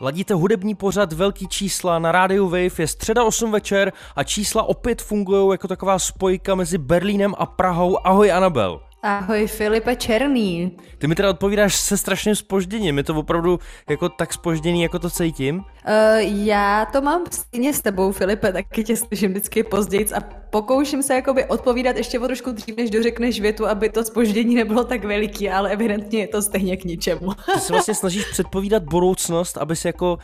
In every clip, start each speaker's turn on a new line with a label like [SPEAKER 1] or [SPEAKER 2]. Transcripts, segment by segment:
[SPEAKER 1] Ladíte hudební pořad Velký čísla na rádiu Wave, je středa 8 večer a čísla opět fungují jako taková spojka mezi Berlínem a Prahou. Ahoj Anabel.
[SPEAKER 2] Ahoj Filipe Černý.
[SPEAKER 1] Ty mi teda odpovídáš se strašným spožděním, je to opravdu jako tak spožděný, jako to cítím? Uh,
[SPEAKER 2] já to mám stejně s tebou, Filipe, taky tě slyším vždycky později a pokouším se jakoby odpovídat ještě o trošku dřív, než dořekneš větu, aby to spoždění nebylo tak veliký, ale evidentně je to stejně k ničemu.
[SPEAKER 1] Ty se vlastně snažíš předpovídat budoucnost, aby si jako uh,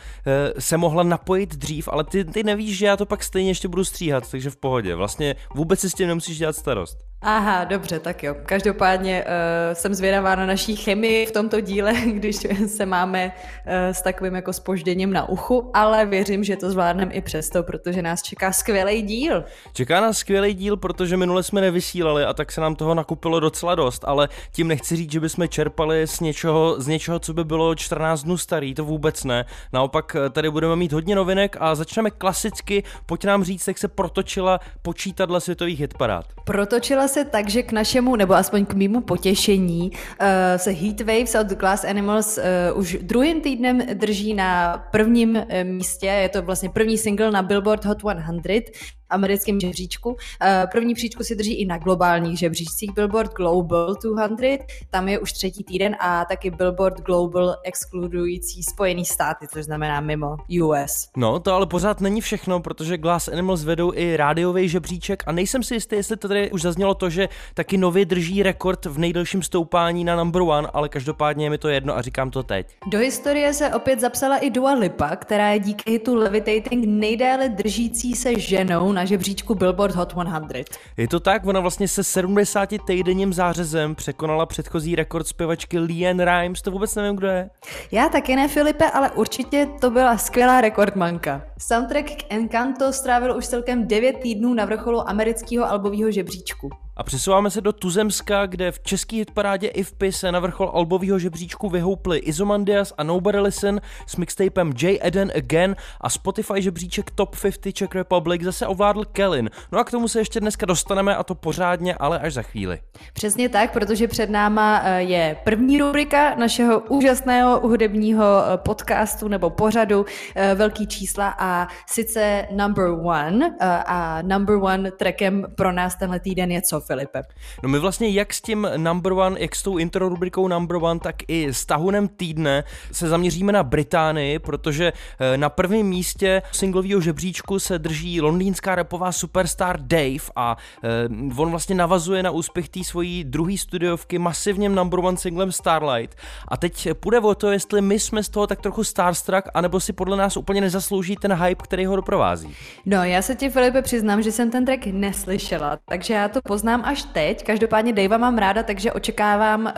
[SPEAKER 1] se mohla napojit dřív, ale ty, ty nevíš, že já to pak stejně ještě budu stříhat, takže v pohodě. Vlastně vůbec si s tím nemusíš dělat starost.
[SPEAKER 2] Aha, dobře, tak jo. Každopádně uh, jsem zvědavá na naší chemii v tomto díle, když se máme uh, s takovým jako spožděním na uchu, ale věřím, že to zvládneme i přesto, protože nás čeká skvělý díl.
[SPEAKER 1] Čeká nás skvělý díl, protože minule jsme nevysílali a tak se nám toho nakupilo docela dost, ale tím nechci říct, že bychom čerpali z něčeho, z něčeho, co by bylo 14 dnů starý, to vůbec ne. Naopak eh, tady budeme mít hodně novinek a začneme klasicky. Pojď nám říct, jak se protočila počítadla světových hitparád.
[SPEAKER 2] Protočila se tak, že k našemu, nebo aspoň k mýmu potěšení, uh, se Heatwaves od Glass Animals uh, už druhým týdnem drží na prvním uh, místě. Je to vlastně první single na Billboard Hot 100 americkém žebříčku. Eh, první příčku si drží i na globálních žebříčcích Billboard Global 200, tam je už třetí týden a taky Billboard Global exkludující Spojený státy, což znamená mimo US.
[SPEAKER 1] No, to ale pořád není všechno, protože Glass Animals vedou i rádiový žebříček a nejsem si jistý, jestli to tady už zaznělo to, že taky nově drží rekord v nejdelším stoupání na number one, ale každopádně je mi to jedno a říkám to teď.
[SPEAKER 2] Do historie se opět zapsala i Dua Lipa, která je díky hitu Levitating nejdéle držící se ženou na na žebříčku Billboard Hot 100.
[SPEAKER 1] Je to tak, ona vlastně se 70 týdenním zářezem překonala předchozí rekord zpěvačky Leanne Rimes, to vůbec nevím, kdo je.
[SPEAKER 2] Já taky ne, Filipe, ale určitě to byla skvělá rekordmanka. Soundtrack k Encanto strávil už celkem 9 týdnů na vrcholu amerického albového žebříčku.
[SPEAKER 1] A přesouváme se do Tuzemska, kde v český hitparádě IFPy se na vrchol albového žebříčku vyhouply Izomandias a Nobody Listen s mixtapem J. Eden Again a Spotify žebříček Top 50 Czech Republic zase ovládl Kellen. No a k tomu se ještě dneska dostaneme a to pořádně, ale až za chvíli.
[SPEAKER 2] Přesně tak, protože před náma eh, je první rubrika našeho úžasného hudebního eh, podcastu nebo pořadu eh, Velký čísla a sice Number One a Number One trackem pro nás tenhle týden je co, Filipe?
[SPEAKER 1] No my vlastně jak s tím number one, jak s tou intro rubrikou number one, tak i s tahunem týdne se zaměříme na Británii, protože eh, na prvním místě singlového žebříčku se drží londýnská repová superstar Dave a eh, on vlastně navazuje na úspěch té svojí druhé studiovky masivním number one singlem Starlight. A teď půjde o to, jestli my jsme z toho tak trochu starstruck, anebo si podle nás úplně nezaslouží ten hype, který ho doprovází.
[SPEAKER 2] No, já se ti, Filipe, přiznám, že jsem ten track neslyšela, takže já to poznám znám až teď, každopádně Davea mám ráda, takže očekávám uh,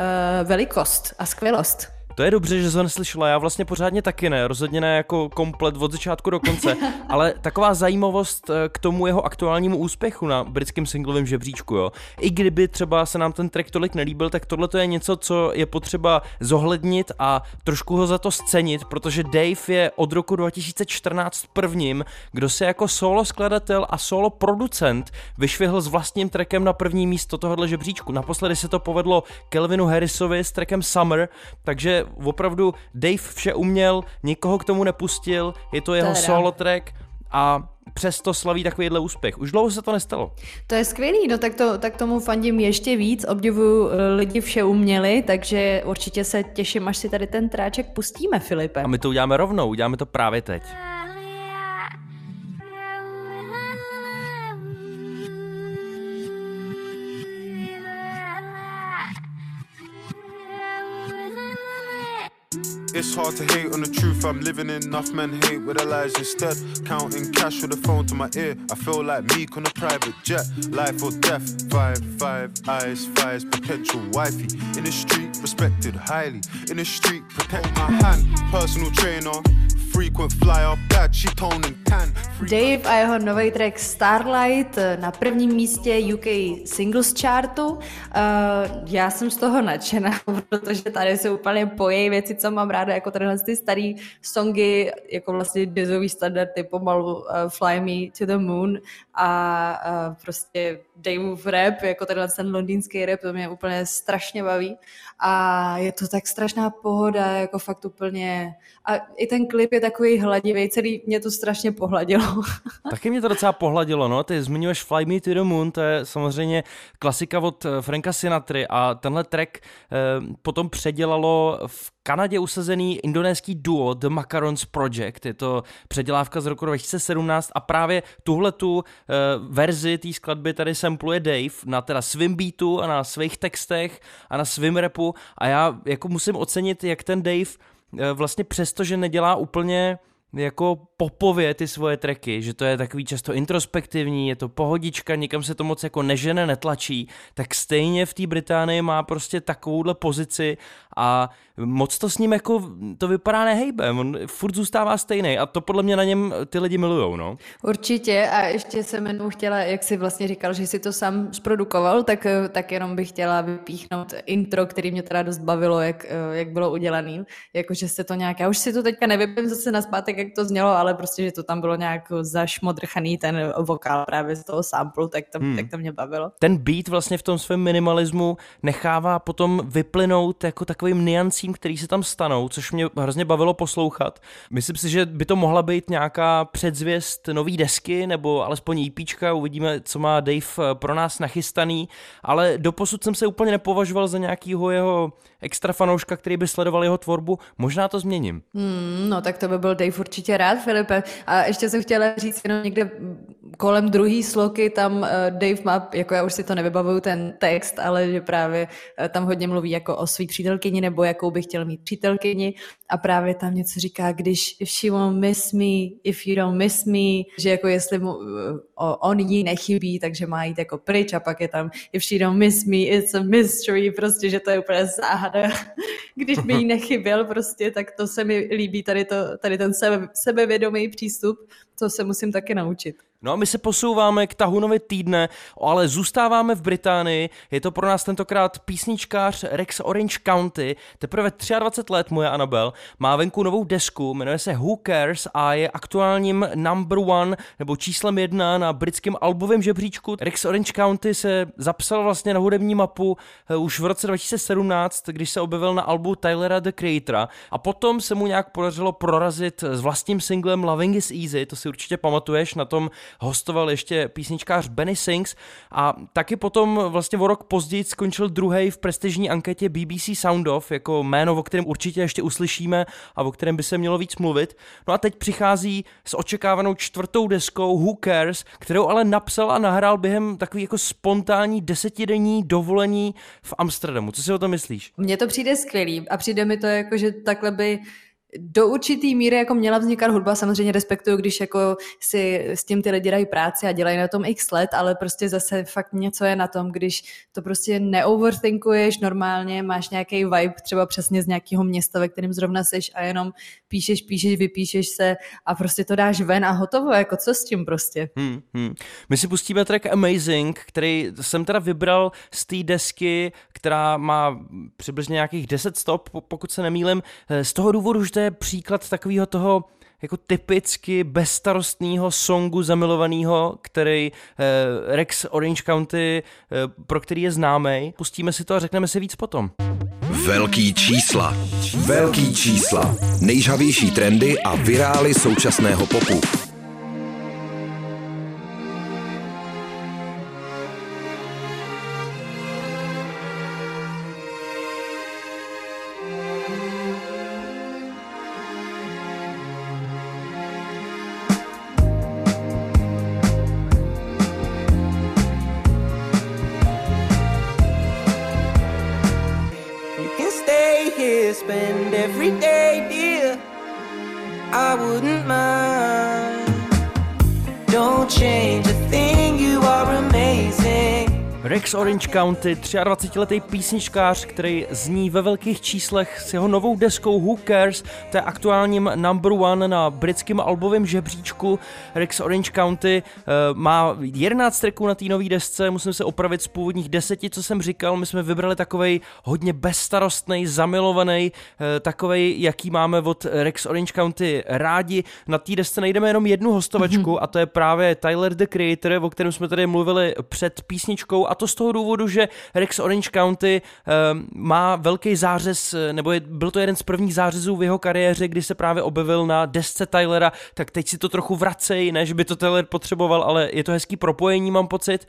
[SPEAKER 2] velikost a skvělost.
[SPEAKER 1] To je dobře, že to neslyšela, já vlastně pořádně taky ne, rozhodně ne jako komplet od začátku do konce, ale taková zajímavost eh, k tomu jeho aktuálnímu úspěchu na britském singlovém žebříčku, jo. I kdyby třeba se nám ten track tolik nelíbil, tak tohle to je něco, co je potřeba zohlednit a trošku ho za to scenit, protože Dave je od roku 2014 prvním, kdo se jako solo skladatel a solo producent vyšvihl s vlastním trackem na první místo tohohle žebříčku. Naposledy se to povedlo Kelvinu Harrisovi s trackem Summer, takže opravdu Dave vše uměl, nikoho k tomu nepustil, je to jeho solo track a přesto slaví takovýhle úspěch. Už dlouho se to nestalo.
[SPEAKER 2] To je skvělý, no tak, to, tak tomu fandím ještě víc, obdivuju eh, lidi vše uměli, takže určitě se těším, až si tady ten tráček pustíme, Filipe.
[SPEAKER 1] A my to uděláme rovnou, uděláme to právě teď. It's hard to hate on the truth I'm living in. Enough men hate with their lies instead. Counting cash with the phone to my ear. I feel like Meek on a private jet. Life or death. Five, five, eyes, fires, potential wifey. In the street, respected highly. In the street, protect my hand. Personal trainer
[SPEAKER 2] Dave a jeho nový track Starlight eh, na prvním místě UK Singles Chartu. Uh, já jsem z toho nadšená, protože tady se úplně pojejí věci, co mám ráda, jako tenhle ty starý songy, jako vlastně jazzový standardy pomalu uh, Fly Me to the Moon a prostě Daveův rap, jako tenhle ten londýnský rap, to mě úplně strašně baví. A je to tak strašná pohoda, jako fakt úplně. A i ten klip je takový hladivý, celý mě to strašně pohladilo.
[SPEAKER 1] Taky mě to docela pohladilo, no, ty zmiňuješ Fly Me to the Moon, to je samozřejmě klasika od eh, Franka Sinatry a tenhle track eh, potom předělalo v Kanadě usazený indonéský duo The Macarons Project. Je to předělávka z roku 2017 a právě tuhle tu eh, verzi té skladby tady sampluje Dave na teda svým beatu a na svých textech a na svým repu a já jako musím ocenit, jak ten Dave eh, vlastně přesto, že nedělá úplně jako popově ty svoje treky, že to je takový často introspektivní, je to pohodička, nikam se to moc jako nežene, netlačí, tak stejně v té Británii má prostě takovouhle pozici a moc to s ním jako, to vypadá nehejbe, on furt zůstává stejný a to podle mě na něm ty lidi milujou, no.
[SPEAKER 2] Určitě a ještě jsem jenom chtěla, jak jsi vlastně říkal, že jsi to sám zprodukoval, tak, tak jenom bych chtěla vypíchnout intro, který mě teda dost bavilo, jak, jak bylo udělaný, jakože se to nějak, já už si to teďka nevypím zase naspátek, jak to znělo, ale prostě, že to tam bylo nějak zašmodrchaný ten vokál právě z toho samplu, tak to, hmm. tak to mě bavilo.
[SPEAKER 1] Ten beat vlastně v tom svém minimalismu nechává potom vyplynout jako takovým niancím, který se tam stanou, což mě hrozně bavilo poslouchat. Myslím si, že by to mohla být nějaká předzvěst nový desky, nebo alespoň EPčka, uvidíme, co má Dave eh, pro nás nachystaný, ale doposud jsem se úplně nepovažoval za nějakýho jeho extra fanouška, který by sledoval jeho tvorbu. Možná to změním.
[SPEAKER 2] Hmm, no tak to by byl Dave určitě rád, Filipe. A ještě jsem chtěla říct jenom někde kolem druhý sloky tam uh, Dave má, jako já už si to nevybavuju ten text, ale že právě uh, tam hodně mluví jako o svý přítelkyni nebo jakou by chtěl mít přítelkyni a právě tam něco říká, když if she won't miss me, if you don't miss me, že jako jestli mu, uh, on jí nechybí, takže má jít jako pryč a pak je tam if she don't miss me, it's a mystery, prostě, že to je úplně záhada. když by jí nechyběl prostě, tak to se mi líbí tady, to, tady ten sebe, sebevědomý přístup, to se musím taky naučit.
[SPEAKER 1] No a my se posouváme k tahunovi týdne, ale zůstáváme v Británii. Je to pro nás tentokrát písničkář Rex Orange County. Teprve 23 let moje Anabel. Má venku novou desku, jmenuje se Who Cares a je aktuálním number one nebo číslem jedna na britském albovém žebříčku. Rex Orange County se zapsal vlastně na hudební mapu eh, už v roce 2017, když se objevil na albu Tylera the Creatora a potom se mu nějak podařilo prorazit s vlastním singlem Loving is Easy, to si určitě pamatuješ, na tom hostoval ještě písničkář Benny Sings a taky potom vlastně o rok později skončil druhý v prestižní anketě BBC Sound Off jako jméno, o kterém určitě ještě uslyšíme a o kterém by se mělo víc mluvit. No a teď přichází s očekávanou čtvrtou deskou Who Cares, kterou ale napsal a nahrál během takový jako spontánní desetidenní dovolení v Amsterdamu. Co si o tom myslíš?
[SPEAKER 2] Mně to přijde skvělý a přijde mi to jako, že takhle by do určitý míry jako měla vznikat hudba, samozřejmě respektuju, když jako si s tím ty lidi dají práci a dělají na tom x let, ale prostě zase fakt něco je na tom, když to prostě neoverthinkuješ normálně, máš nějaký vibe třeba přesně z nějakého města, ve kterém zrovna seš a jenom píšeš, píšeš, vypíšeš se a prostě to dáš ven a hotovo, jako co s tím prostě. Hmm,
[SPEAKER 1] hmm. My si pustíme track Amazing, který jsem teda vybral z té desky, která má přibližně nějakých 10 stop, pokud se nemýlim, z toho důvodu, že to je příklad takového toho jako typicky bezstarostného songu zamilovaného, který eh, Rex Orange County, eh, pro který je známý. Pustíme si to a řekneme si víc potom.
[SPEAKER 3] Velký čísla. Velký čísla. Nejžavější trendy a virály současného popu.
[SPEAKER 1] Orange County, 23-letý písničkář, který zní ve velkých číslech s jeho novou deskou Who Cares, to je aktuálním number one na britském albovém žebříčku. Rex Orange County uh, má 11 tracků na té nové desce, musím se opravit z původních deseti, co jsem říkal, my jsme vybrali takovej hodně bezstarostný, zamilovaný, uh, takovej, jaký máme od Rex Orange County rádi. Na té desce najdeme jenom jednu hostovačku mm-hmm. a to je právě Tyler the Creator, o kterém jsme tady mluvili před písničkou a to z toho důvodu, že Rex Orange County um, má velký zářez, nebo je, byl to jeden z prvních zářezů v jeho kariéře, kdy se právě objevil na desce Tylera, tak teď si to trochu vracej, ne, že by to Tyler potřeboval, ale je to hezký propojení, mám pocit.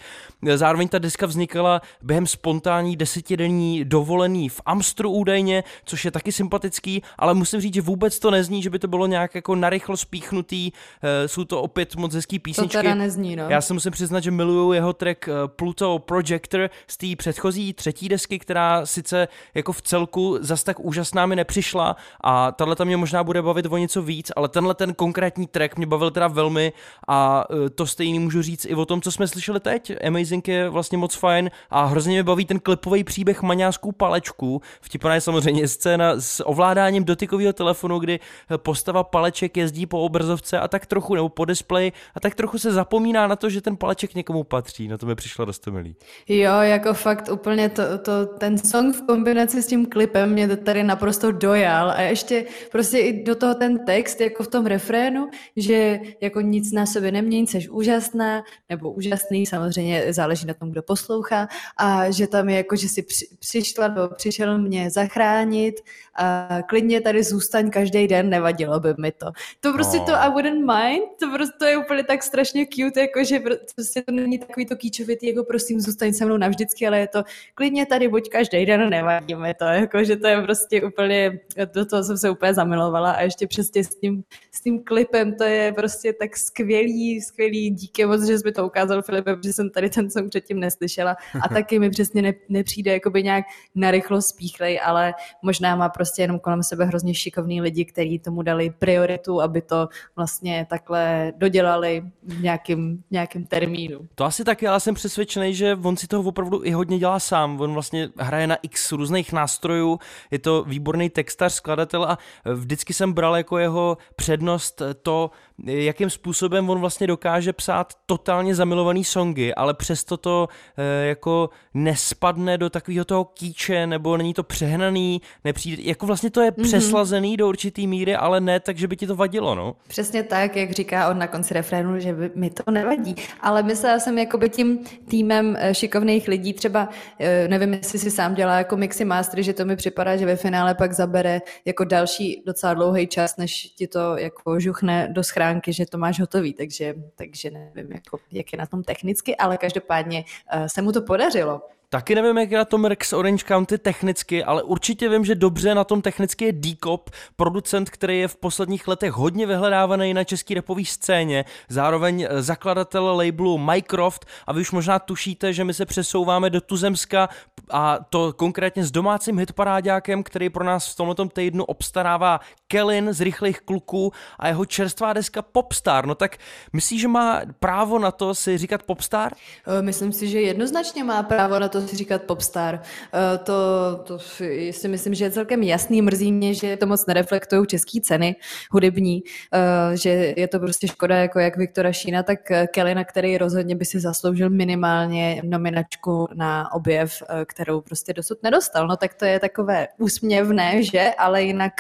[SPEAKER 1] Zároveň ta deska vznikala během spontánní desetidenní dovolený v Amstru údajně, což je taky sympatický, ale musím říct, že vůbec to nezní, že by to bylo nějak jako narychlo spíchnutý, uh, jsou to opět moc hezký písničky.
[SPEAKER 2] To teda nezní, no.
[SPEAKER 1] Já se musím přiznat, že miluju jeho track Pluto Projector z té předchozí třetí desky, která sice jako v celku zas tak úžasná mi nepřišla a tahle tam mě možná bude bavit o něco víc, ale tenhle ten konkrétní track mě bavil teda velmi a e, to stejný můžu říct i o tom, co jsme slyšeli teď. Amazing je vlastně moc fajn a hrozně mě baví ten klipový příběh maňáskou palečku. Vtipná je samozřejmě scéna s ovládáním dotykového telefonu, kdy postava paleček jezdí po obrazovce a tak trochu, nebo po displeji a tak trochu se zapomíná na to, že ten paleček někomu patří. Na to mi přišlo dost milý.
[SPEAKER 2] Jo, jako fakt úplně to, to, ten song v kombinaci s tím klipem mě tady naprosto dojal a ještě prostě i do toho ten text jako v tom refrénu, že jako nic na sobě nemění, jsi úžasná nebo úžasný, samozřejmě záleží na tom, kdo poslouchá a že tam je jako, že si při, přišla nebo přišel mě zachránit a klidně tady zůstaň každý den, nevadilo by mi to. To prostě oh. to I wouldn't mind, to prostě je úplně tak strašně cute, jako že prostě to není takový to kýčovitý, jako prosím zůstaň se mnou navždycky, ale je to klidně tady buď každý den, nevadí mi to, jako že to je prostě úplně, do toho jsem se úplně zamilovala a ještě přesně s tím, s tím klipem, to je prostě tak skvělý, skvělý, díky moc, že jsi mi to ukázal, Filipe, protože jsem tady ten song předtím neslyšela a taky mi přesně ne, nepřijde jakoby nějak narychlo spíchlej, ale možná má prostě jenom kolem sebe hrozně šikovný lidi, kteří tomu dali prioritu, aby to vlastně takhle dodělali v nějakým, nějakým termínu.
[SPEAKER 1] To asi taky, ale jsem přesvědčený, že on si toho opravdu i hodně dělá sám. On vlastně hraje na x různých nástrojů, je to výborný textař, skladatel a vždycky jsem bral jako jeho přednost to, jakým způsobem on vlastně dokáže psát totálně zamilovaný songy, ale přesto to e, jako nespadne do takového toho kýče, nebo není to přehnaný, nepřijde, jako vlastně to je mm-hmm. přeslazený do určitý míry, ale ne tak, že by ti to vadilo, no.
[SPEAKER 2] Přesně tak, jak říká on na konci refrénu, že by mi to nevadí, ale myslela jsem jakoby tím týmem eh, šikovných lidí, třeba eh, nevím, jestli si sám dělá jako mixy mastery, že to mi připadá, že ve finále pak zabere jako další docela dlouhý čas, než ti to jako žuchne do schránky, že to máš hotový, takže, takže nevím, jako, jak je na tom technicky, ale každopádně uh, se mu to podařilo.
[SPEAKER 1] Taky nevím, jak je na tom Rex Orange County technicky, ale určitě vím, že dobře na tom technicky je D-Cop, producent, který je v posledních letech hodně vyhledávaný na české repové scéně, zároveň zakladatel labelu Mycroft a vy už možná tušíte, že my se přesouváme do Tuzemska a to konkrétně s domácím hitparáďákem, který pro nás v tomto týdnu obstarává Kellen z Rychlých kluků a jeho čerstvá deska Popstar. No tak myslíš, že má právo na to si říkat Popstar?
[SPEAKER 2] Eh, myslím si, že jednoznačně má právo na to si říkat popstar. Eh, to, to si myslím, že je celkem jasný. Mrzí mě, že to moc nereflektují české ceny hudební, eh, že je to prostě škoda jako jak Viktora Šína, tak Kelina, který rozhodně by si zasloužil minimálně nominačku na objev, kterou prostě dosud nedostal. No tak to je takové úsměvné, že? Ale jinak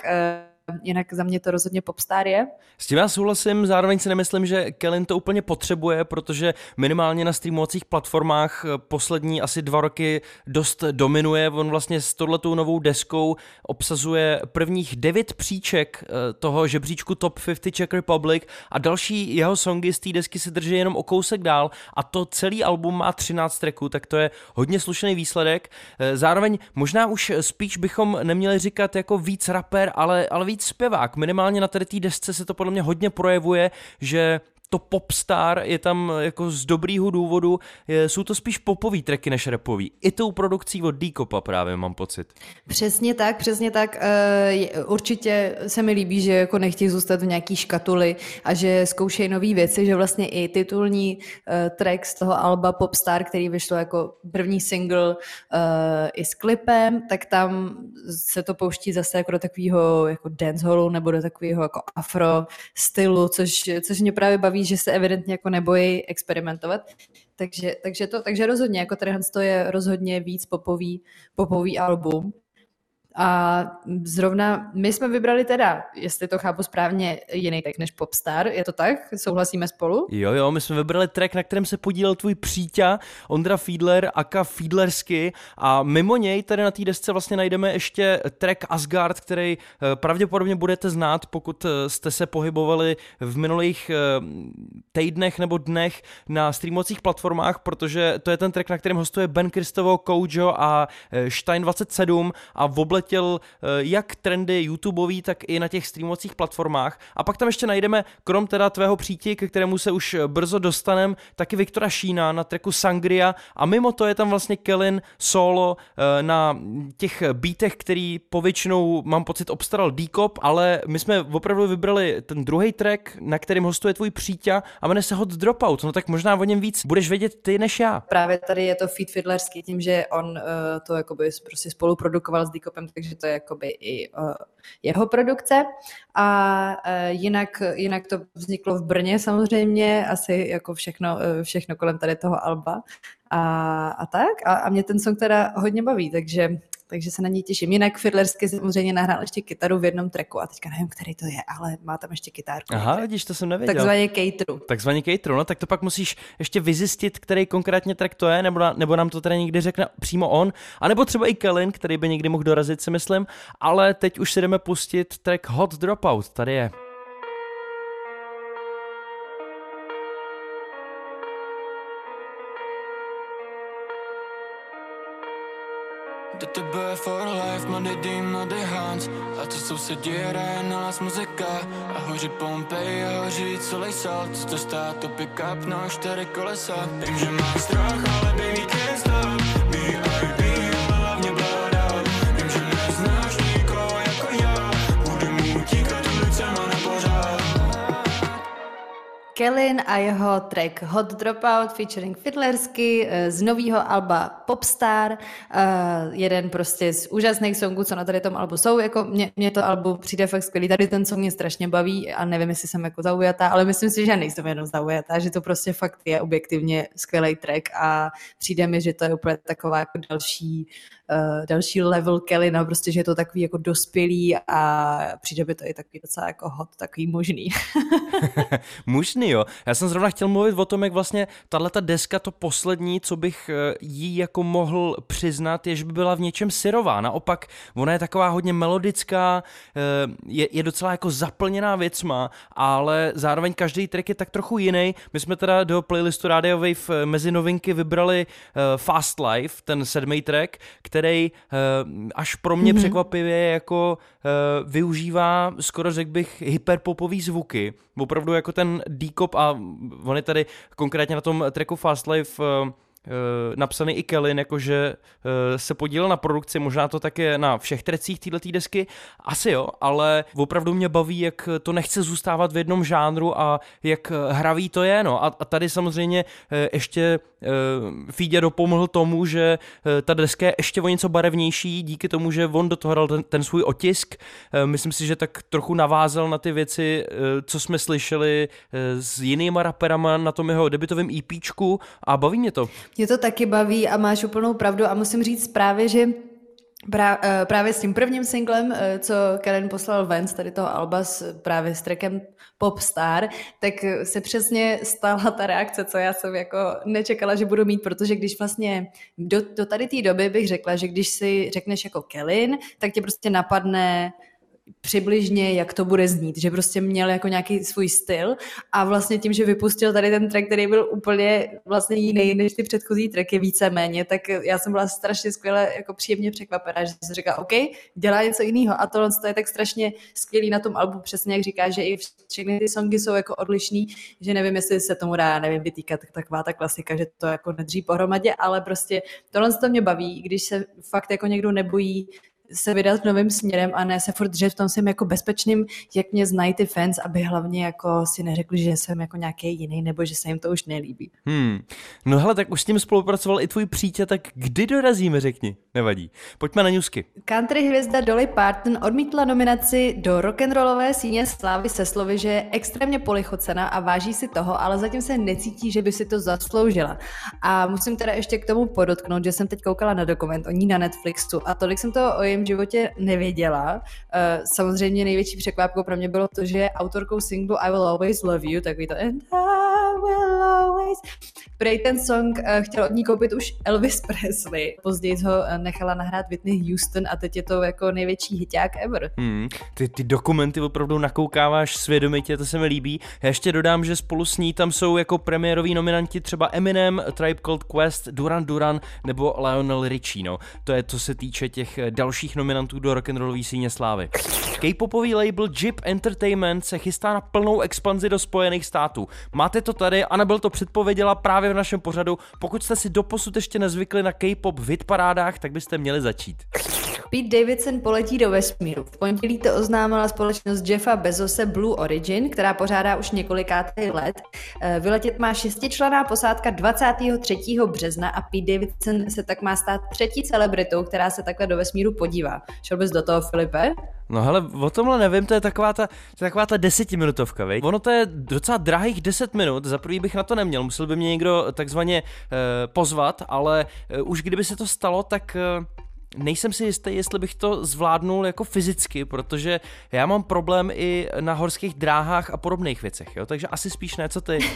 [SPEAKER 2] jinak za mě to rozhodně popstar je.
[SPEAKER 1] S tím já souhlasím, zároveň si nemyslím, že Kellen to úplně potřebuje, protože minimálně na streamovacích platformách eh, poslední asi dva roky dost dominuje. On vlastně s tohletou novou deskou obsazuje prvních devět příček eh, toho žebříčku Top 50 Czech Republic a další jeho songy z té desky se drží jenom o kousek dál a to celý album má 13 tracků, tak to je hodně slušný výsledek. Eh, zároveň možná už spíš bychom neměli říkat jako víc rapper, ale, ale víc zpěvák. Minimálně na tady té desce se to podle mě hodně projevuje, že to popstar je tam jako z dobrýho důvodu, je, jsou to spíš popový tracky než repový. I tou produkcí od Decopa právě mám pocit.
[SPEAKER 2] Přesně tak, přesně tak. Uh, určitě se mi líbí, že jako nechtějí zůstat v nějaký škatuli a že zkoušejí nové věci, že vlastně i titulní uh, track z toho Alba Popstar, který vyšlo jako první single uh, i s klipem, tak tam se to pouští zase jako do takového jako dancehallu nebo do takového jako afro stylu, což, což mě právě baví, že se evidentně jako nebojí experimentovat. Takže, takže, to, takže rozhodně, jako tady to je rozhodně víc popový, popový album. A zrovna my jsme vybrali teda, jestli to chápu správně, jiný track než Popstar. Je to tak? Souhlasíme spolu?
[SPEAKER 1] Jo, jo, my jsme vybrali track, na kterém se podílel tvůj příťa Ondra Fiedler, aka Fiedlersky a mimo něj tady na té desce vlastně najdeme ještě track Asgard, který eh, pravděpodobně budete znát, pokud eh, jste se pohybovali v minulých eh, týdnech nebo dnech na streamovacích platformách, protože to je ten track, na kterém hostuje Ben Kristovo, Koujo a Stein 27 a v letěl eh, jak trendy YouTubeový, tak i na těch streamovacích platformách. A pak tam ještě najdeme, krom teda tvého příti, ke kterému se už brzo dostanem, taky Viktora Šína na treku Sangria a mimo to je tam vlastně Kellen solo eh, na těch beatech, který povětšinou mám pocit obstaral Decop, ale my jsme opravdu vybrali ten druhý track, na kterým hostuje tvůj příťa a jmenuje se Hot Dropout. No tak možná o něm víc budeš vědět ty než já.
[SPEAKER 2] Právě tady je to Feed Fiddlerský tím, že on uh, to jakoby prostě spoluprodukoval s Decopem, takže to je jakoby i uh, jeho produkce. A uh, jinak, jinak to vzniklo v Brně samozřejmě, asi jako všechno, uh, všechno kolem tady toho Alba. A, a tak. A, a mě ten song teda hodně baví, takže takže se na něj těším. Jinak Fiddlersky samozřejmě nahrál ještě kytaru v jednom treku a teďka nevím, který to je, ale má tam ještě kytárku.
[SPEAKER 1] Aha, vidíš, to jsem nevěděl.
[SPEAKER 2] Takzvaně cateru.
[SPEAKER 1] Takzvaně cateru, no tak to pak musíš ještě vyzjistit, který konkrétně track to je, nebo, na, nebo nám to tady někdy řekne přímo on, anebo třeba i Kellen, který by někdy mohl dorazit, si myslím, ale teď už si jdeme pustit track Hot Dropout, tady je. Do tebe for life, mladý dým, mladý Hans. A co sousedí hraje na las muzika. A hoří Pompej a hoří celý salt Co to stát, to pick up na čtyři kolesa. Vím, že má strach, ale baby can't stop
[SPEAKER 2] Kellen a jeho track Hot Dropout featuring Fiddlersky eh, z nového alba Popstar. Uh, jeden prostě z úžasných songů, co na tady tom albu jsou. Jako mě, mě to albu přijde fakt skvělý. Tady ten song mě strašně baví a nevím, jestli jsem jako zaujatá, ale myslím si, že nejsem jenom zaujatá, že to prostě fakt je objektivně skvělý track a přijde mi, že to je úplně taková jako další uh, další level Kellina, prostě, že je to takový jako dospělý a přijde by to i takový docela jako hot, takový možný.
[SPEAKER 1] možný, jo. Já jsem zrovna chtěl mluvit o tom, jak vlastně tahle deska, to poslední, co bych eh, jí jako mohl přiznat, je, že by byla v něčem syrová. Naopak, ona je taková hodně melodická, eh, je, je docela jako zaplněná věcma, ale zároveň každý track je tak trochu jiný. My jsme teda do playlistu Radio Wave mezi novinky vybrali Fast Life, ten sedmý track, který eh, až pro mě mm-hmm. překvapivě jako eh, využívá skoro řekl bych hyperpopový zvuky. Opravdu jako ten D-Cop a on je tady konkrétně na tom tracku Fast Life eh, napsaný i Kellen, jakože uh, se podílel na produkci, možná to také na všech trecích této desky, asi jo, ale opravdu mě baví, jak to nechce zůstávat v jednom žánru a jak hravý to je, no. A, a tady samozřejmě uh, ještě Fídě dopomohl tomu, že ta deska je ještě o něco barevnější, díky tomu, že on do toho dal ten, ten svůj otisk. Myslím si, že tak trochu navázal na ty věci, co jsme slyšeli s jinýma raperama na tom jeho debitovém EPčku a baví mě to.
[SPEAKER 2] Mě to taky baví a máš úplnou pravdu a musím říct právě, že eh, Právě s tím prvním singlem, eh, co Karen poslal ven z tady toho Alba s, právě s trackem Popstar, tak se přesně stala ta reakce, co já jsem jako nečekala, že budu mít, protože když vlastně do, do tady té doby bych řekla, že když si řekneš jako Kellen, tak tě prostě napadne přibližně, jak to bude znít, že prostě měl jako nějaký svůj styl a vlastně tím, že vypustil tady ten track, který byl úplně vlastně jiný než ty předchozí tracky víceméně, tak já jsem byla strašně skvěle jako příjemně překvapená, že jsem říkala, OK, dělá něco jiného. A tohle to je tak strašně skvělý na tom albu, přesně jak říká, že i všechny ty songy jsou jako odlišný, že nevím, jestli se tomu dá, nevím, vytýkat taková ta klasika, že to jako nedří pohromadě, ale prostě tohle to mě baví, když se fakt jako někdo nebojí se vydat novým směrem a ne se furt držet v tom svým jako bezpečným, jak mě znají ty fans, aby hlavně jako si neřekli, že jsem jako nějaký jiný nebo že se jim to už nelíbí.
[SPEAKER 1] Hmm. No hele, tak už s tím spolupracoval i tvůj přítel, tak kdy dorazíme, řekni. Nevadí. Pojďme na newsky.
[SPEAKER 2] Country hvězda Dolly Parton odmítla nominaci do rock'n'rollové síně slávy se slovy, že je extrémně polichocena a váží si toho, ale zatím se necítí, že by si to zasloužila. A musím teda ještě k tomu podotknout, že jsem teď koukala na dokument o ní na Netflixu a tolik jsem to o jejím životě nevěděla. Eh, samozřejmě největší překvapko pro mě bylo to, že autorkou singlu I Will Always Love You, takový to And I will always. Prej ten song eh, chtěl od ní koupit už Elvis Presley. Později ho eh, nechala nahrát Whitney Houston a teď je to jako největší hiták ever.
[SPEAKER 1] Hmm, ty, ty dokumenty opravdu nakoukáváš svědomitě, to se mi líbí. Já ještě dodám, že spolu s ní tam jsou jako premiéroví nominanti třeba Eminem, Tribe Called Quest, Duran Duran nebo Lionel Richie. No. To je, co se týče těch dalších nominantů do rock'n'rollové síně slávy. K-popový label Jeep Entertainment se chystá na plnou expanzi do Spojených států. Máte to tady, Anabel to předpověděla právě v našem pořadu. Pokud jste si doposud ještě nezvykli na K-pop v hitparádách, tak byste měli začít.
[SPEAKER 2] Pete Davidson poletí do vesmíru. V pondělí to oznámila společnost Jeffa Bezose Blue Origin, která pořádá už několikátý let. Eh, vyletět má šestičlená posádka 23. března a Pete Davidson se tak má stát třetí celebritou, která se takhle do vesmíru podívá. Šel bys do toho, Filipe?
[SPEAKER 1] No hele, o tomhle nevím, to je taková ta, to je taková ta desetiminutovka, veď? Ono to je docela drahých deset minut, za prvý bych na to neměl, musel by mě někdo takzvaně e, pozvat, ale e, už kdyby se to stalo, tak e, nejsem si jistý, jestli bych to zvládnul jako fyzicky, protože já mám problém i na horských dráhách a podobných věcech, jo? takže asi spíš ne, co ty.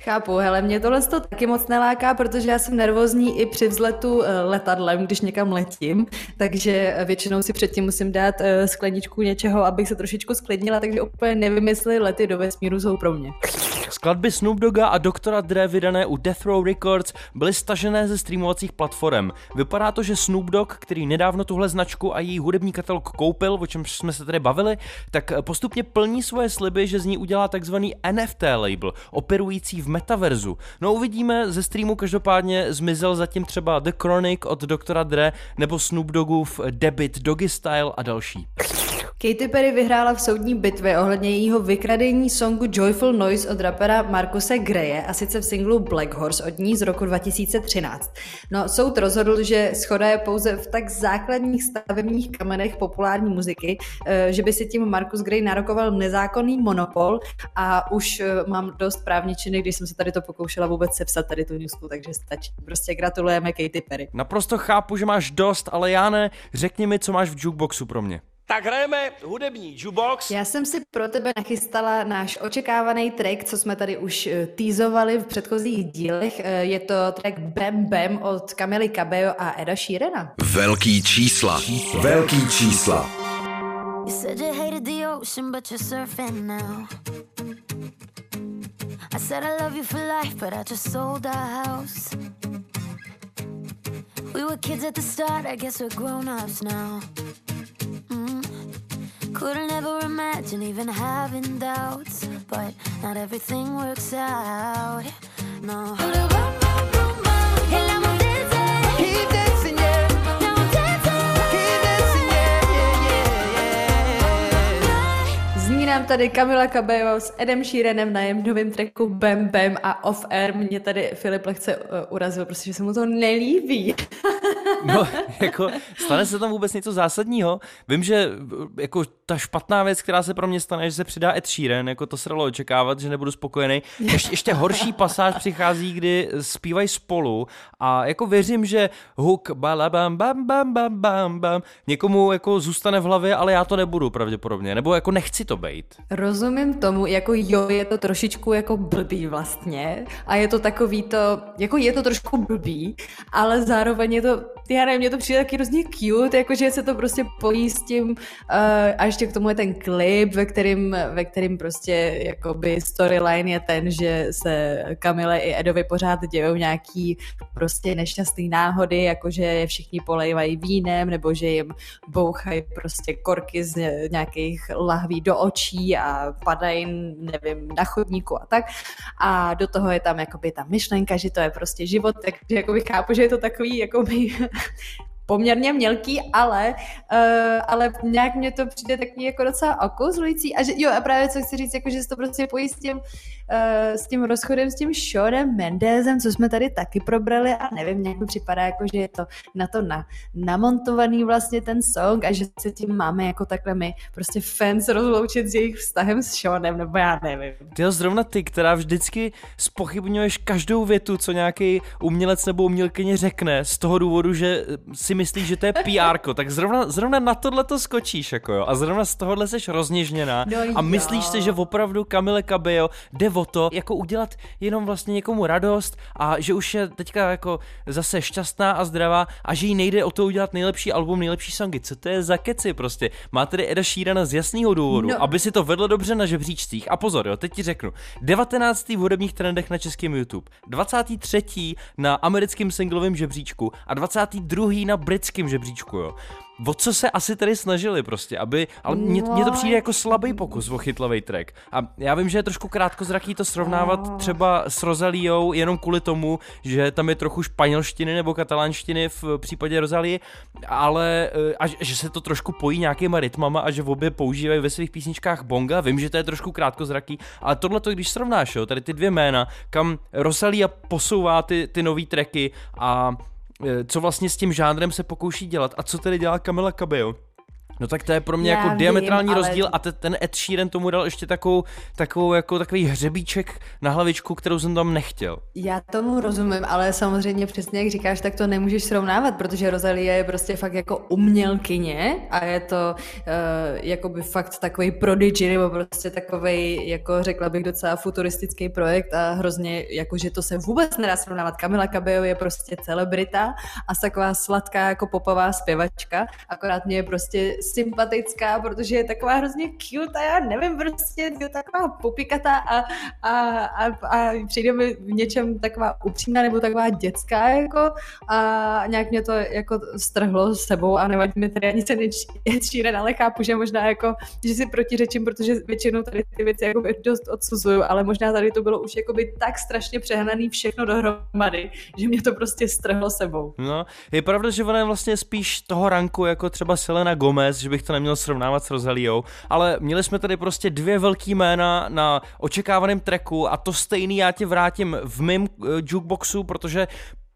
[SPEAKER 2] Chápu, hele, mě tohle to taky moc neláká, protože já jsem nervózní i při vzletu eh, letadlem, když někam letím, takže většinou si předtím musím dát eh, skleničku něčeho, abych se trošičku sklidnila, takže úplně nevím, jestli lety do vesmíru jsou pro mě.
[SPEAKER 1] Skladby Snoop Dogga a Doktora Dre vydané u Death Row Records byly stažené ze streamovacích platform. Vypadá to, že Snoop Dogg, který nedávno tuhle značku a její hudební katalog koupil, o čem jsme se tady bavili, tak postupně plní svoje sliby, že z ní udělá takzvaný NFT label, operující v metaverzu. No uvidíme, ze streamu každopádně zmizel zatím třeba The Chronic od Doktora Dre nebo Snoop Doggův Debit Doggy Style a další.
[SPEAKER 2] Katy Perry vyhrála v soudní bitvě ohledně jejího vykradení songu Joyful Noise od rapera Markuse Greje a sice v singlu Black Horse od ní z roku 2013. No, soud rozhodl, že schoda je pouze v tak základních stavebních kamenech populární muziky, eh, že by si tím Markus Gray narokoval nezákonný monopol a už eh, mám dost právničiny, když jsem se tady to pokoušela vůbec sepsat tady tu newsku, takže stačí. Prostě gratulujeme Katy Perry.
[SPEAKER 1] Naprosto chápu, že máš dost, ale já ne. Řekni mi, co máš v jukeboxu pro mě.
[SPEAKER 4] Tak hrajeme hudební jukebox.
[SPEAKER 2] Já jsem si pro tebe nachystala náš očekávaný track, co jsme tady už eh, teasovali v předchozích dílech. Eh, je to track Bam Bam od Kamily Cabello a Eda Sheerana.
[SPEAKER 3] Velký čísla. Velký čísla.
[SPEAKER 5] You said you hated the ocean, but you're surfing now. I said I love you for life, but I just sold our house. We were kids at the start, I guess we're grown-ups now. Mm. Couldn't ever imagine even having doubts, but not everything works out. No.
[SPEAKER 2] Tady Kamila Cabello s Edem Sheeranem na jejím novém tracku Bam Bam a Off Air mě tady Filip lehce uh, urazil, protože se mu to nelíbí.
[SPEAKER 1] no, jako stane se tam vůbec něco zásadního. Vím, že jako ta špatná věc, která se pro mě stane, že se přidá Ed Sheeran, jako to se dalo očekávat, že nebudu spokojený. Ještě, ještě horší pasáž přichází, kdy zpívají spolu a jako věřím, že hook bam bam bam bam bam bam bam někomu jako zůstane v hlavě, ale já to nebudu pravděpodobně, nebo jako nechci to být.
[SPEAKER 2] Rozumím tomu, jako jo, je to trošičku jako blbý vlastně a je to takový to, jako je to trošku blbý, ale zároveň je to já nevím, mně to přijde taky hrozně cute, jakože se to prostě pojí s tím uh, a ještě k tomu je ten klip, ve kterým, ve kterým prostě jakoby storyline je ten, že se Kamile i Edovi pořád dějou nějaký prostě nešťastný náhody, jakože je všichni polejvají vínem, nebo že jim bouchají prostě korky z nějakých lahví do očí a padají, nevím, na chodníku a tak. A do toho je tam jakoby ta myšlenka, že to je prostě život, takže jakoby chápu, že je to takový jakoby 呵呵。Poměrně mělký, ale, uh, ale nějak mě to přijde takový jako docela okouzlující a že jo a právě co chci říct, jako že se to prostě pojí s tím, uh, s tím rozchodem s tím Seanem Mendezem, co jsme tady taky probrali a nevím, nějak mi připadá jako, že je to na to na, namontovaný vlastně ten song a že se tím máme jako takhle my prostě fans rozloučit s jejich vztahem s Seanem, nebo já nevím.
[SPEAKER 1] Ty zrovna ty, která vždycky spochybňuješ každou větu, co nějaký umělec nebo umělkyně řekne z toho důvodu, že si myslíš, že to je PR, tak zrovna, zrovna na tohle to skočíš, jako jo, a zrovna z tohohle jsi rozněžněná
[SPEAKER 2] no
[SPEAKER 1] a myslíš si, že opravdu Kamile Cabello jde o to, jako udělat jenom vlastně někomu radost a že už je teďka jako zase šťastná a zdravá a že jí nejde o to udělat nejlepší album, nejlepší songy. Co to je za keci prostě? Má tedy Eda Sheerana z jasného důvodu, no. aby si to vedlo dobře na žebříčcích. A pozor, jo, teď ti řeknu. 19. v hudebních trendech na českém YouTube, 23. na americkém singlovém žebříčku a 22. na britském žebříčku, jo. O co se asi tady snažili prostě, aby, ale mně, mně to přijde jako slabý pokus o chytlavý track. A já vím, že je trošku krátkozraký to srovnávat třeba s Rosaliou jenom kvůli tomu, že tam je trochu španělštiny nebo katalánštiny v případě Rosalie, ale eh, a že se to trošku pojí nějakýma rytmama a že v obě používají ve svých písničkách bonga, vím, že to je trošku krátkozraký, ale tohle to, když srovnáš, jo, tady ty dvě jména, kam Rosalia posouvá ty, ty nový tracky a co vlastně s tím žánrem se pokouší dělat a co tedy dělá Camila Cabello. No tak to je pro mě Já jako vím, diametrální ale... rozdíl a te, ten Ed Sheeran tomu dal ještě takovou, takovou jako takový hřebíček na hlavičku, kterou jsem tam nechtěl.
[SPEAKER 2] Já tomu rozumím, ale samozřejmě přesně jak říkáš, tak to nemůžeš srovnávat, protože Rosalie je prostě fakt jako umělkyně a je to uh, jakoby fakt takový prodigy nebo prostě takový, jako řekla bych, docela futuristický projekt a hrozně, jako že to se vůbec nedá srovnávat. Kamila Cabello je prostě celebrita a taková sladká jako popová zpěvačka, akorát mě je prostě sympatická, protože je taková hrozně cute a já nevím, prostě je taková popikatá a, a, a, a přijde mi v něčem taková upřímná nebo taková dětská jako a nějak mě to jako strhlo s sebou a nevadí mi tady ani se nečíren, ale chápu, že možná jako, že si protiřečím, protože většinou tady ty věci jako dost odsuzuju, ale možná tady to bylo už jako by tak strašně přehnaný všechno dohromady, že mě to prostě strhlo sebou.
[SPEAKER 1] No, je pravda, že ona je vlastně spíš toho ranku jako třeba Selena Gomez, že bych to neměl srovnávat s Rosaliou, ale měli jsme tady prostě dvě velký jména na očekávaném tracku a to stejný já tě vrátím v mém uh, jukeboxu, protože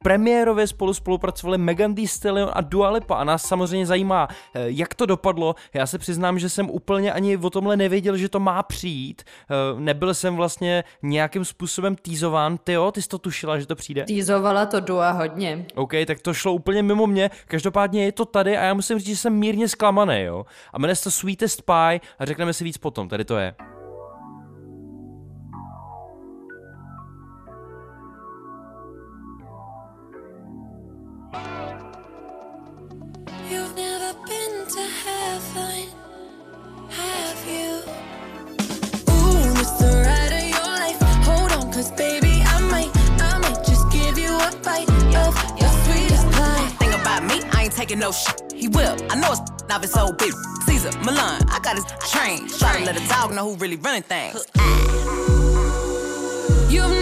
[SPEAKER 1] premiérově spolu spolupracovali Megan Thee Stallion a Dua Lipa a nás samozřejmě zajímá, eh, jak to dopadlo. Já se přiznám, že jsem úplně ani o tomhle nevěděl, že to má přijít. Eh, nebyl jsem vlastně nějakým způsobem týzován. Ty jo, ty jsi to tušila, že to přijde?
[SPEAKER 2] Týzovala to Dua hodně.
[SPEAKER 1] OK, tak to šlo úplně mimo mě. Každopádně je to tady a já musím říct, že jsem mírně zklamaný, jo. A jmenuje se to Sweetest Pie a řekneme si víc potom. Tady to je. Taking no shit. He will. I know it's off his whole bitch. Caesar, Milan, I got his train. Try to let a dog know who really running things. You've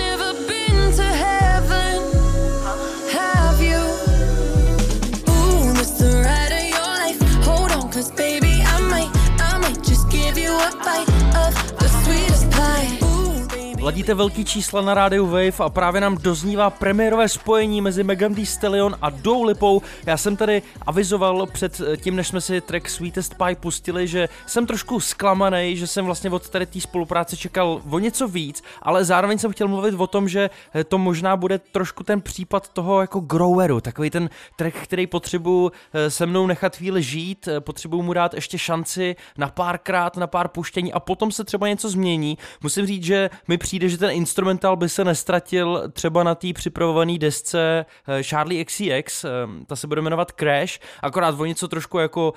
[SPEAKER 1] Ladíte velký čísla na rádiu Wave a právě nám doznívá premiérové spojení mezi Megan Thee Stallion a Dou Lipou. Já jsem tady avizoval před tím, než jsme si track Sweetest Pie pustili, že jsem trošku zklamaný, že jsem vlastně od tady té spolupráce čekal o něco víc, ale zároveň jsem chtěl mluvit o tom, že to možná bude trošku ten případ toho jako groweru, takový ten track, který potřebuju eh, se mnou nechat chvíli žít, eh, potřebuju mu dát ještě šanci na párkrát, na pár puštění a potom se třeba něco změní. Musím říct, že mi přijde, že ten instrumentál by se nestratil třeba na té připravované desce eh, Charlie XCX, eh, ta se bude jmenovat Crash, akorát o něco trošku jako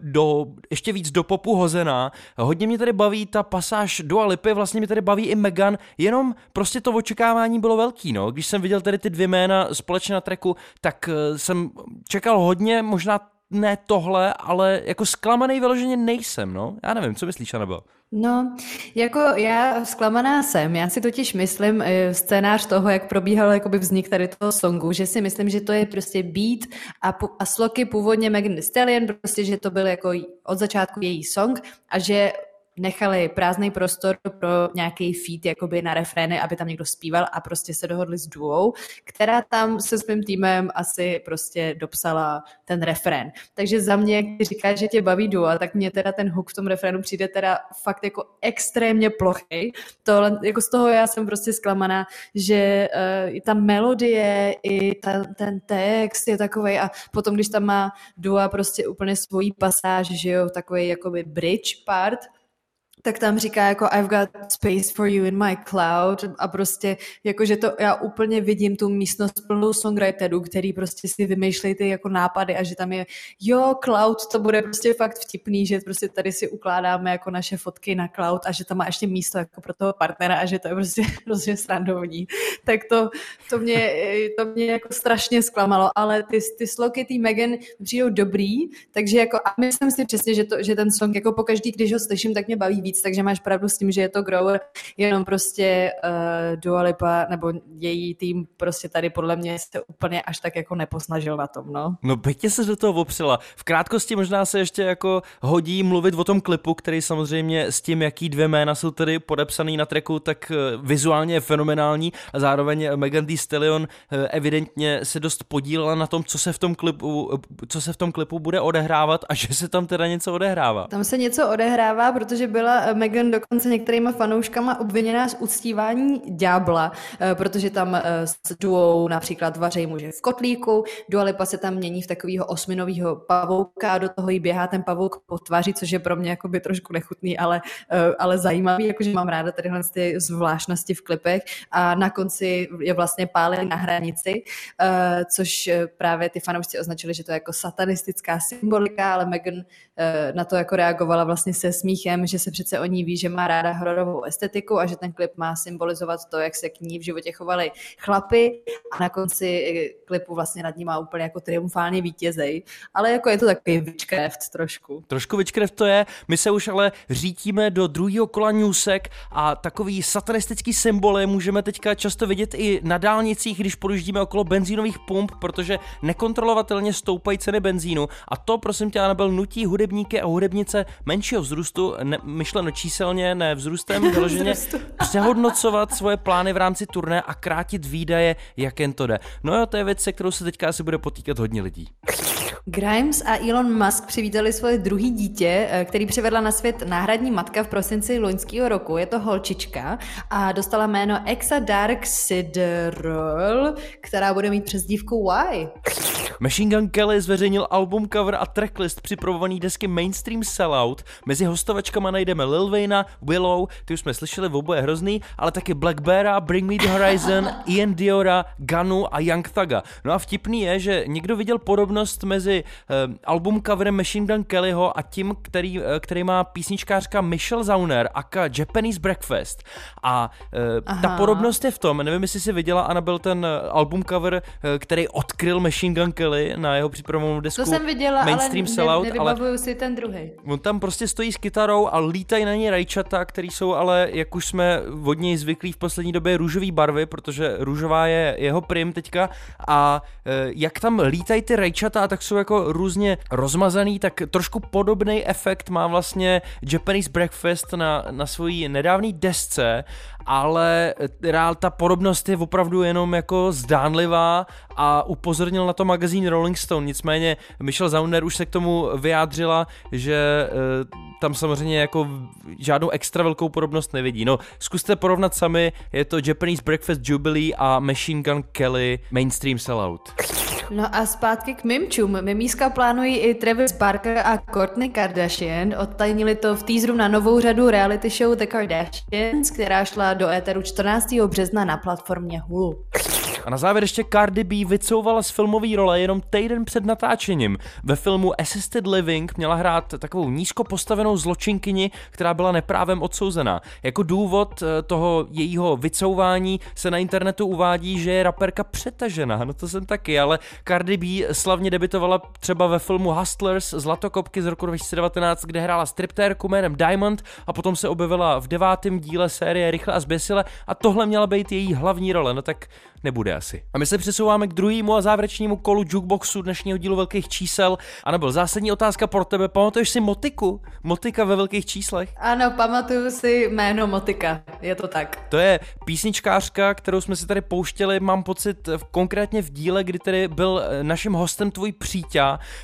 [SPEAKER 1] do, ještě víc do popu hozená. Hodně mě tady baví ta pasáž do Alipy, vlastně mě tady baví i Megan, jenom prostě to očekávání bylo velký, no. Když jsem viděl tady ty dvě jména společně na treku, tak jsem čekal hodně, možná ne tohle, ale jako zklamaný vyloženě nejsem, no. Já nevím, co myslíš, Anabel?
[SPEAKER 2] No, jako já zklamaná jsem. Já si totiž myslím eh, scénář toho, jak probíhal jakoby vznik tady toho songu, že si myslím, že to je prostě beat a, a sloky původně Megan Thee Stallion, prostě, že to byl jako od začátku její song a že nechali prázdný prostor pro nějaký feed jakoby na refrény, aby tam někdo zpíval a prostě se dohodli s duou, která tam se svým týmem asi prostě dopsala ten refrén. Takže za mě, když říkáš, že tě baví duo, tak mě teda ten hook v tom refrénu přijde teda fakt jako extrémně plochý. To, jako z toho já jsem prostě zklamaná, že uh, i ta melodie, i ta, ten text je takový a potom, když tam má Dua prostě úplně svojí pasáž, že jo, takový jakoby bridge part, tak tam říká jako I've got space for you in my cloud a prostě jakože to já úplně vidím tu místnost plnou songwriterů, který prostě si vymýšlejí ty jako nápady a že tam je jo, cloud, to bude prostě fakt vtipný, že prostě tady si ukládáme jako naše fotky na cloud a že tam má ještě místo jako pro toho partnera a že to je prostě hrozně srandovní. Tak to, to, mě, to mě jako strašně zklamalo, ale ty, ty sloky ty Megan přijdou dobrý, takže jako a myslím si přesně, že, to, že ten song jako pokaždý, když ho slyším, tak mě baví víc takže máš pravdu s tím, že je to grower, jenom prostě uh, Dua Lipa, nebo její tým prostě tady podle mě se úplně až tak jako neposnažil na tom, no.
[SPEAKER 1] No pěkně se do toho opřela. V krátkosti možná se ještě jako hodí mluvit o tom klipu, který samozřejmě s tím, jaký dvě jména jsou tady podepsaný na treku, tak eh, vizuálně je fenomenální a zároveň Megan Thee Stallion eh, evidentně se dost podílela na tom, co se v tom klipu, co se v tom klipu bude odehrávat a že se tam teda něco odehrává.
[SPEAKER 2] Tam se něco odehrává, protože byla Megan dokonce některýma fanouškama obviněná z uctívání ďábla, eh, protože tam eh, s duou například vařejí muže v kotlíku, Dua Lipa se tam mění v takového osminového pavouka a do toho jí běhá ten pavouk po tváři, což je pro mě jakoby trošku nechutný, ale, eh, ale zajímavý, jakože mám ráda tadyhle ty zvláštnosti v klipech. A na konci je vlastně pálili na hranici, což právě ty fanoušci označili, že to je jako satanistická symbolika, ale Megan na to jako reagovala vlastně se smíchem, že se přece o ní ví, že má ráda hororovou estetiku a že ten klip má symbolizovat to, jak se k ní v životě chovali chlapy a na konci klipu vlastně nad ní má úplně jako triumfálně vítězej. Ale jako je to takový witchcraft trošku.
[SPEAKER 1] Trošku witchcraft to je. My se už ale řítíme do druhého kola newsek a takový satanistický symboly můžeme teďka často vidět i na dálnicích, když projíždíme okolo benzínových pump, protože nekontrolovatelně stoupají ceny benzínu a to, prosím tě, Anabel, nutí hudebníky a hudebnice menšího vzrůstu, ne, myšleno no číselně, ne vzrůstem, vyloženě přehodnocovat svoje plány v rámci turné a krátit výdaje, jak jen to jde. No jo, to je věc, se kterou se teďka asi bude potýkat hodně lidí.
[SPEAKER 2] Grimes a Elon Musk přivítali svoje druhý dítě, eh, který přivedla na svět náhradní matka v prosinci loňského roku. Je to holčička a dostala jméno Exa Dark Sidrol, která bude mít přezdívku Y.
[SPEAKER 1] Machine Gun Kelly zveřejnil album cover a tracklist připravovaný desky Mainstream Sellout. Mezi hostovačkama najdeme Lil Wayna, Willow, ty už jsme slyšeli, oboje hrozný, ale taky Black Beara, Bring Me The Horizon, Ian Diora, Ganu a Young Thuga. No a vtipný je, že někdo viděl podobnost mezi uh, album coverem Machine Gun Kellyho a tím, který, uh, který má písničkářka Michelle Zauner, aka Japanese Breakfast. A uh, ta podobnost je v tom, nevím, jestli si viděla, Ana, byl ten album cover, uh, který odkryl Machine Gun Kelly na jeho připravenou desku
[SPEAKER 2] To jsem viděla,
[SPEAKER 1] Mainstream
[SPEAKER 2] ale
[SPEAKER 1] sellout,
[SPEAKER 2] ne, ale si ten druhý.
[SPEAKER 1] On tam prostě stojí s kytarou a lítají na něj rajčata, který jsou ale, jak už jsme od něj zvyklí v poslední době, růžové barvy, protože růžová je jeho prim teďka a e, jak tam lítají ty rajčata, tak jsou jako různě rozmazaný, tak trošku podobný efekt má vlastně Japanese Breakfast na, na svojí nedávné desce ale reál ta podobnost je opravdu jenom jako zdánlivá a upozornil na to magazín Rolling Stone, nicméně Michelle Zauner už se k tomu vyjádřila, že e, tam samozřejmě jako žádnou extra velkou podobnost nevidí. No, zkuste porovnat sami, je to Japanese Breakfast Jubilee a Machine Gun Kelly Mainstream Sellout.
[SPEAKER 2] No a zpátky k mimčům. Mimíska plánují i Travis Barker a Kourtney Kardashian. Odtajnili to v teaseru na novou řadu reality show The Kardashians, která šla do éteru 14. března na platformě Hulu.
[SPEAKER 1] A na závěr ještě Cardi B vycouvala z filmové role jenom týden před natáčením. Ve filmu Assisted Living měla hrát takovou nízko postavenou zločinkyni, která byla neprávem odsouzená. Jako důvod eh, toho jejího vycouvání se na internetu uvádí, že je raperka přetažená. No to jsem taky, ale Cardi B slavně debitovala třeba ve filmu Hustlers Zlatokopky z roku 2019, kde hrála striptérku jménem Diamond a potom se objevila v devátém díle série Rychle a zběsile a tohle měla být její hlavní role. No tak nebude asi. A my se přesouváme k druhému a závěrečnému kolu jukeboxu dnešního dílu velkých čísel. A nebyl zásadní otázka pro tebe. Pamatuješ si Motiku? Motika ve velkých číslech?
[SPEAKER 2] Ano, pamatuju si jméno Motika. Je to tak.
[SPEAKER 1] To je písničkářka, kterou jsme si tady pouštěli, mám pocit, konkrétně v díle, kdy tedy byl eh, naším hostem tvůj přítě.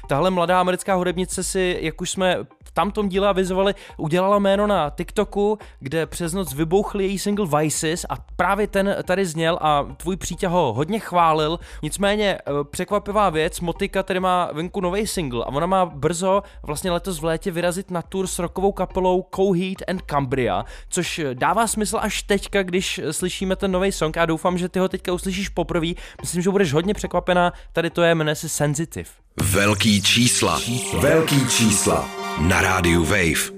[SPEAKER 1] Tahle mladá americká hudebnice si, jak už jsme tamtom díle avizovali, udělala jméno na TikToku, kde přes noc vybouchl její single Vices a právě ten tady zněl a tvůj přítě ho hodně chválil. Nicméně eh, překvapivá věc, Motika tady má venku nový single a ona má brzo vlastně letos v létě vyrazit na tour s rokovou kapelou Coheed and Cambria, což dává smysl až teďka, když slyšíme ten nový song a doufám, že ty ho teďka uslyšíš poprvé. Myslím, že budeš hodně překvapená, tady to je, jmenuje se Sensitive.
[SPEAKER 3] Velký čísla. Velký čísla. Na rádiu Wave.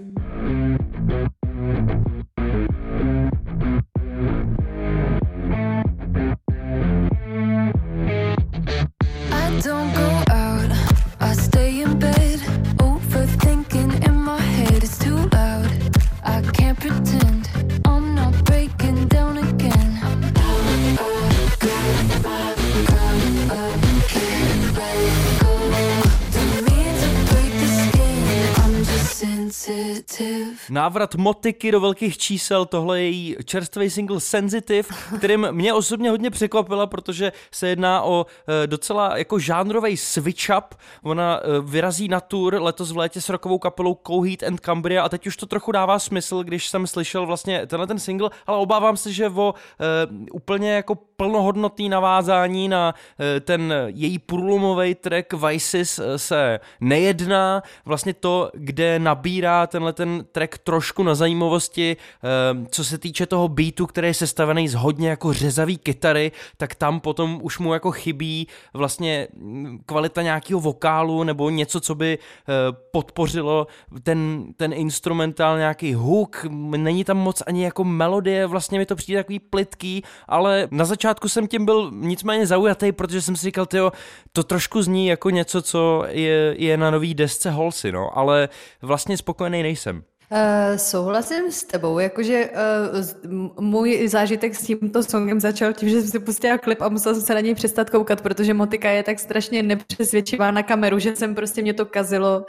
[SPEAKER 1] Návrat Motiky do velkých čísel, tohle je její čerstvý single Sensitive, kterým mě osobně hodně překvapila, protože se jedná o e, docela jako žánrový switch up. Ona e, vyrazí na tour letos v létě s rokovou kapelou Coheed and Cambria a teď už to trochu dává smysl, když jsem slyšel vlastně tenhle ten single, ale obávám se, že o e, úplně jako plnohodnotný navázání na e, ten její průlomový track Vices se nejedná. Vlastně to, kde nabírá tenhle ten track trošku na zajímavosti, eh, co se týče toho beatu, který je sestavený z hodně jako řezavý kytary, tak tam potom už mu jako chybí vlastně mm, kvalita nějakého vokálu nebo něco, co by eh, podpořilo ten, ten instrumentál, nějaký hook, není tam moc ani jako melodie, vlastně mi to přijde takový plitký, ale na začátku jsem tím byl nicméně zaujatý, protože jsem si říkal, tyjo, to trošku zní jako něco, co je, je na nový desce Holsey, no, ale vlastně spokojený nejsem.
[SPEAKER 2] Uh, souhlasím s tebou, jakože uh, můj zážitek s tímto songem začal tím, že jsem si pustila klip a musela jsem se na něj přestat koukat, protože Motika je tak strašně nepřesvědčivá na kameru, že jsem prostě mě to kazilo uh,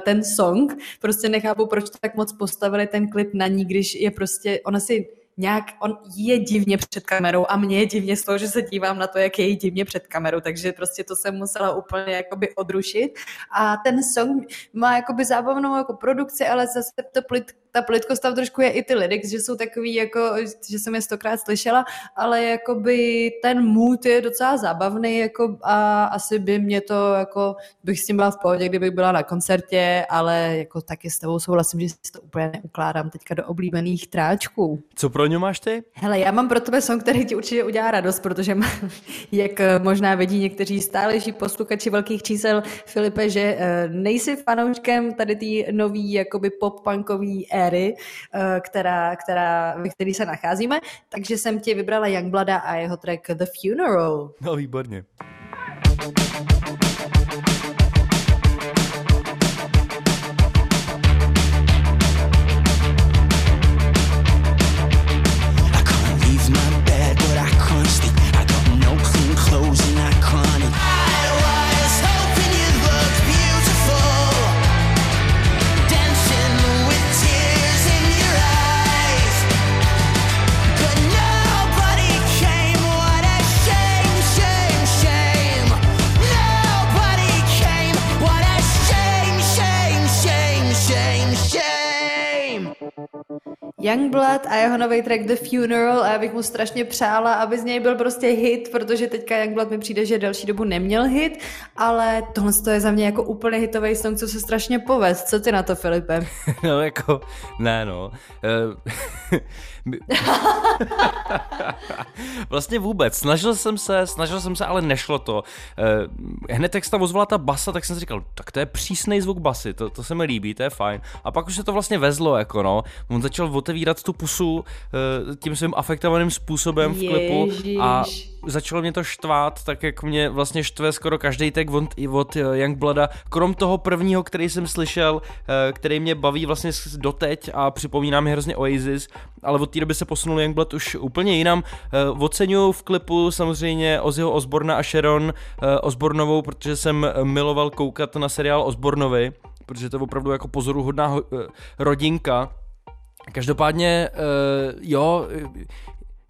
[SPEAKER 2] ten song. Prostě nechápu, proč tak moc postavili ten klip na ní, když je prostě, ona si nějak, on je divně před kamerou a mě je divně z toho, že se dívám na to, jak je divně před kamerou, takže prostě to jsem musela úplně jakoby odrušit. A ten song má jakoby zábavnou jako produkci, ale zase to plit, ta plitkost tam trošku je i ty lyrics, že jsou takový jako, že jsem je stokrát slyšela, ale jakoby ten mood je docela zábavný jako a asi by mě to jako, bych s tím byla v pohodě, kdybych byla na koncertě, ale jako taky s tebou souhlasím, že si to úplně neukládám teďka do oblíbených tráčků.
[SPEAKER 1] Co pro ně máš ty?
[SPEAKER 2] Hele, já mám pro tebe song, který ti určitě udělá radost, protože má, jak možná vidí někteří stálejší posluchači velkých čísel, Filipe, že uh, nejsi fanouškem tady té nový jakoby pop-punkový éry, uh, která, která, ve který se nacházíme, takže jsem ti vybrala Youngblada a jeho track The Funeral.
[SPEAKER 1] No, výborně.
[SPEAKER 6] I
[SPEAKER 2] Youngblood a jeho nový track The Funeral a já bych mu strašně přála, aby z něj byl prostě hit, protože teďka Youngblood mi přijde, že delší dobu neměl hit, ale tohle je za mě jako úplně hitový song, co se strašně povez. Co ty na to, Filipe?
[SPEAKER 1] No jako, ne no. Eh, vlastně vůbec. Snažil jsem se, snažil jsem se, ale nešlo to. Eh, hned jak se tam ozvala ta basa, tak jsem si říkal, tak to je přísný zvuk basy, to, to se mi líbí, to je fajn. A pak už se to vlastně vezlo, jako no. On začal otevírat tu pusu eh, tím svým afektovaným způsobem v klipu a začalo mě to štvát, tak jak mě vlastně štve skoro každý tag od, od Youngblooda, krom toho prvního, který jsem slyšel, který mě baví vlastně doteď a připomíná mi hrozně Oasis, ale od té doby se posunul Youngblood už úplně jinam. Oceňuju v klipu samozřejmě Ozzyho Osborna a Sharon Osbornovou, protože jsem miloval koukat na seriál Osbornovi, protože to je opravdu jako pozoruhodná ho, uh, rodinka. Každopádně, uh, jo,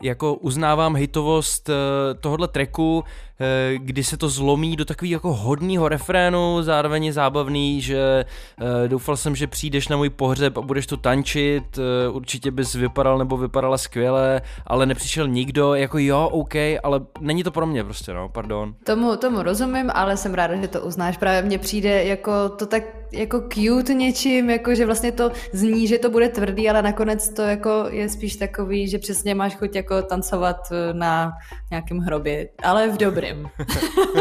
[SPEAKER 1] jako uznávám hitovost uh, tohohle tracku, Eh, kdy se to zlomí do takového jako hodného refrénu, zároveň je zábavný, že eh, doufal jsem, že přijdeš na můj pohřeb a budeš tu tančit, eh, určitě bys vypadal nebo vypadala skvěle, ale nepřišel nikdo, jako jo, OK, ale není to pro mě prostě, no, pardon.
[SPEAKER 2] Tomu, tomu rozumím, ale jsem ráda, že to uznáš, právě mně přijde jako to tak jako cute něčím, jako že vlastně to zní, že to bude tvrdý, ale nakonec to jako je spíš takový, že přesně máš chuť jako tancovat na nějakém hrobě, ale v dobrým.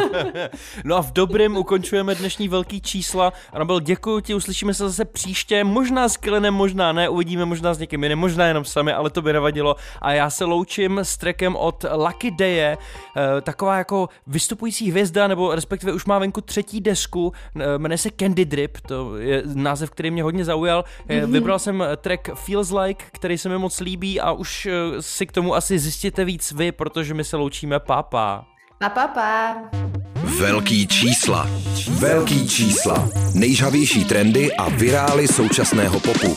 [SPEAKER 1] no a v dobrým ukončujeme dnešní velký čísla. Anabel, děkuji ti, uslyšíme se zase příště, možná s Kylenem, možná ne, uvidíme možná s někým jiným, možná jenom sami, ale to by nevadilo. A já se loučím s trekem od Lucky Daye, eh, taková jako vystupující hvězda, nebo respektive už má venku třetí desku, eh, jmenuje se Candy Drip, to je název, který mě hodně zaujal. Mm-hmm. Vybral jsem track Feels Like, který se mi moc líbí a už si k tomu asi zjistíte víc vy, protože my se loučíme, papa.
[SPEAKER 2] Pa, pa, pa.
[SPEAKER 3] Velký čísla. Velký čísla. Nejžavější trendy a virály současného popu.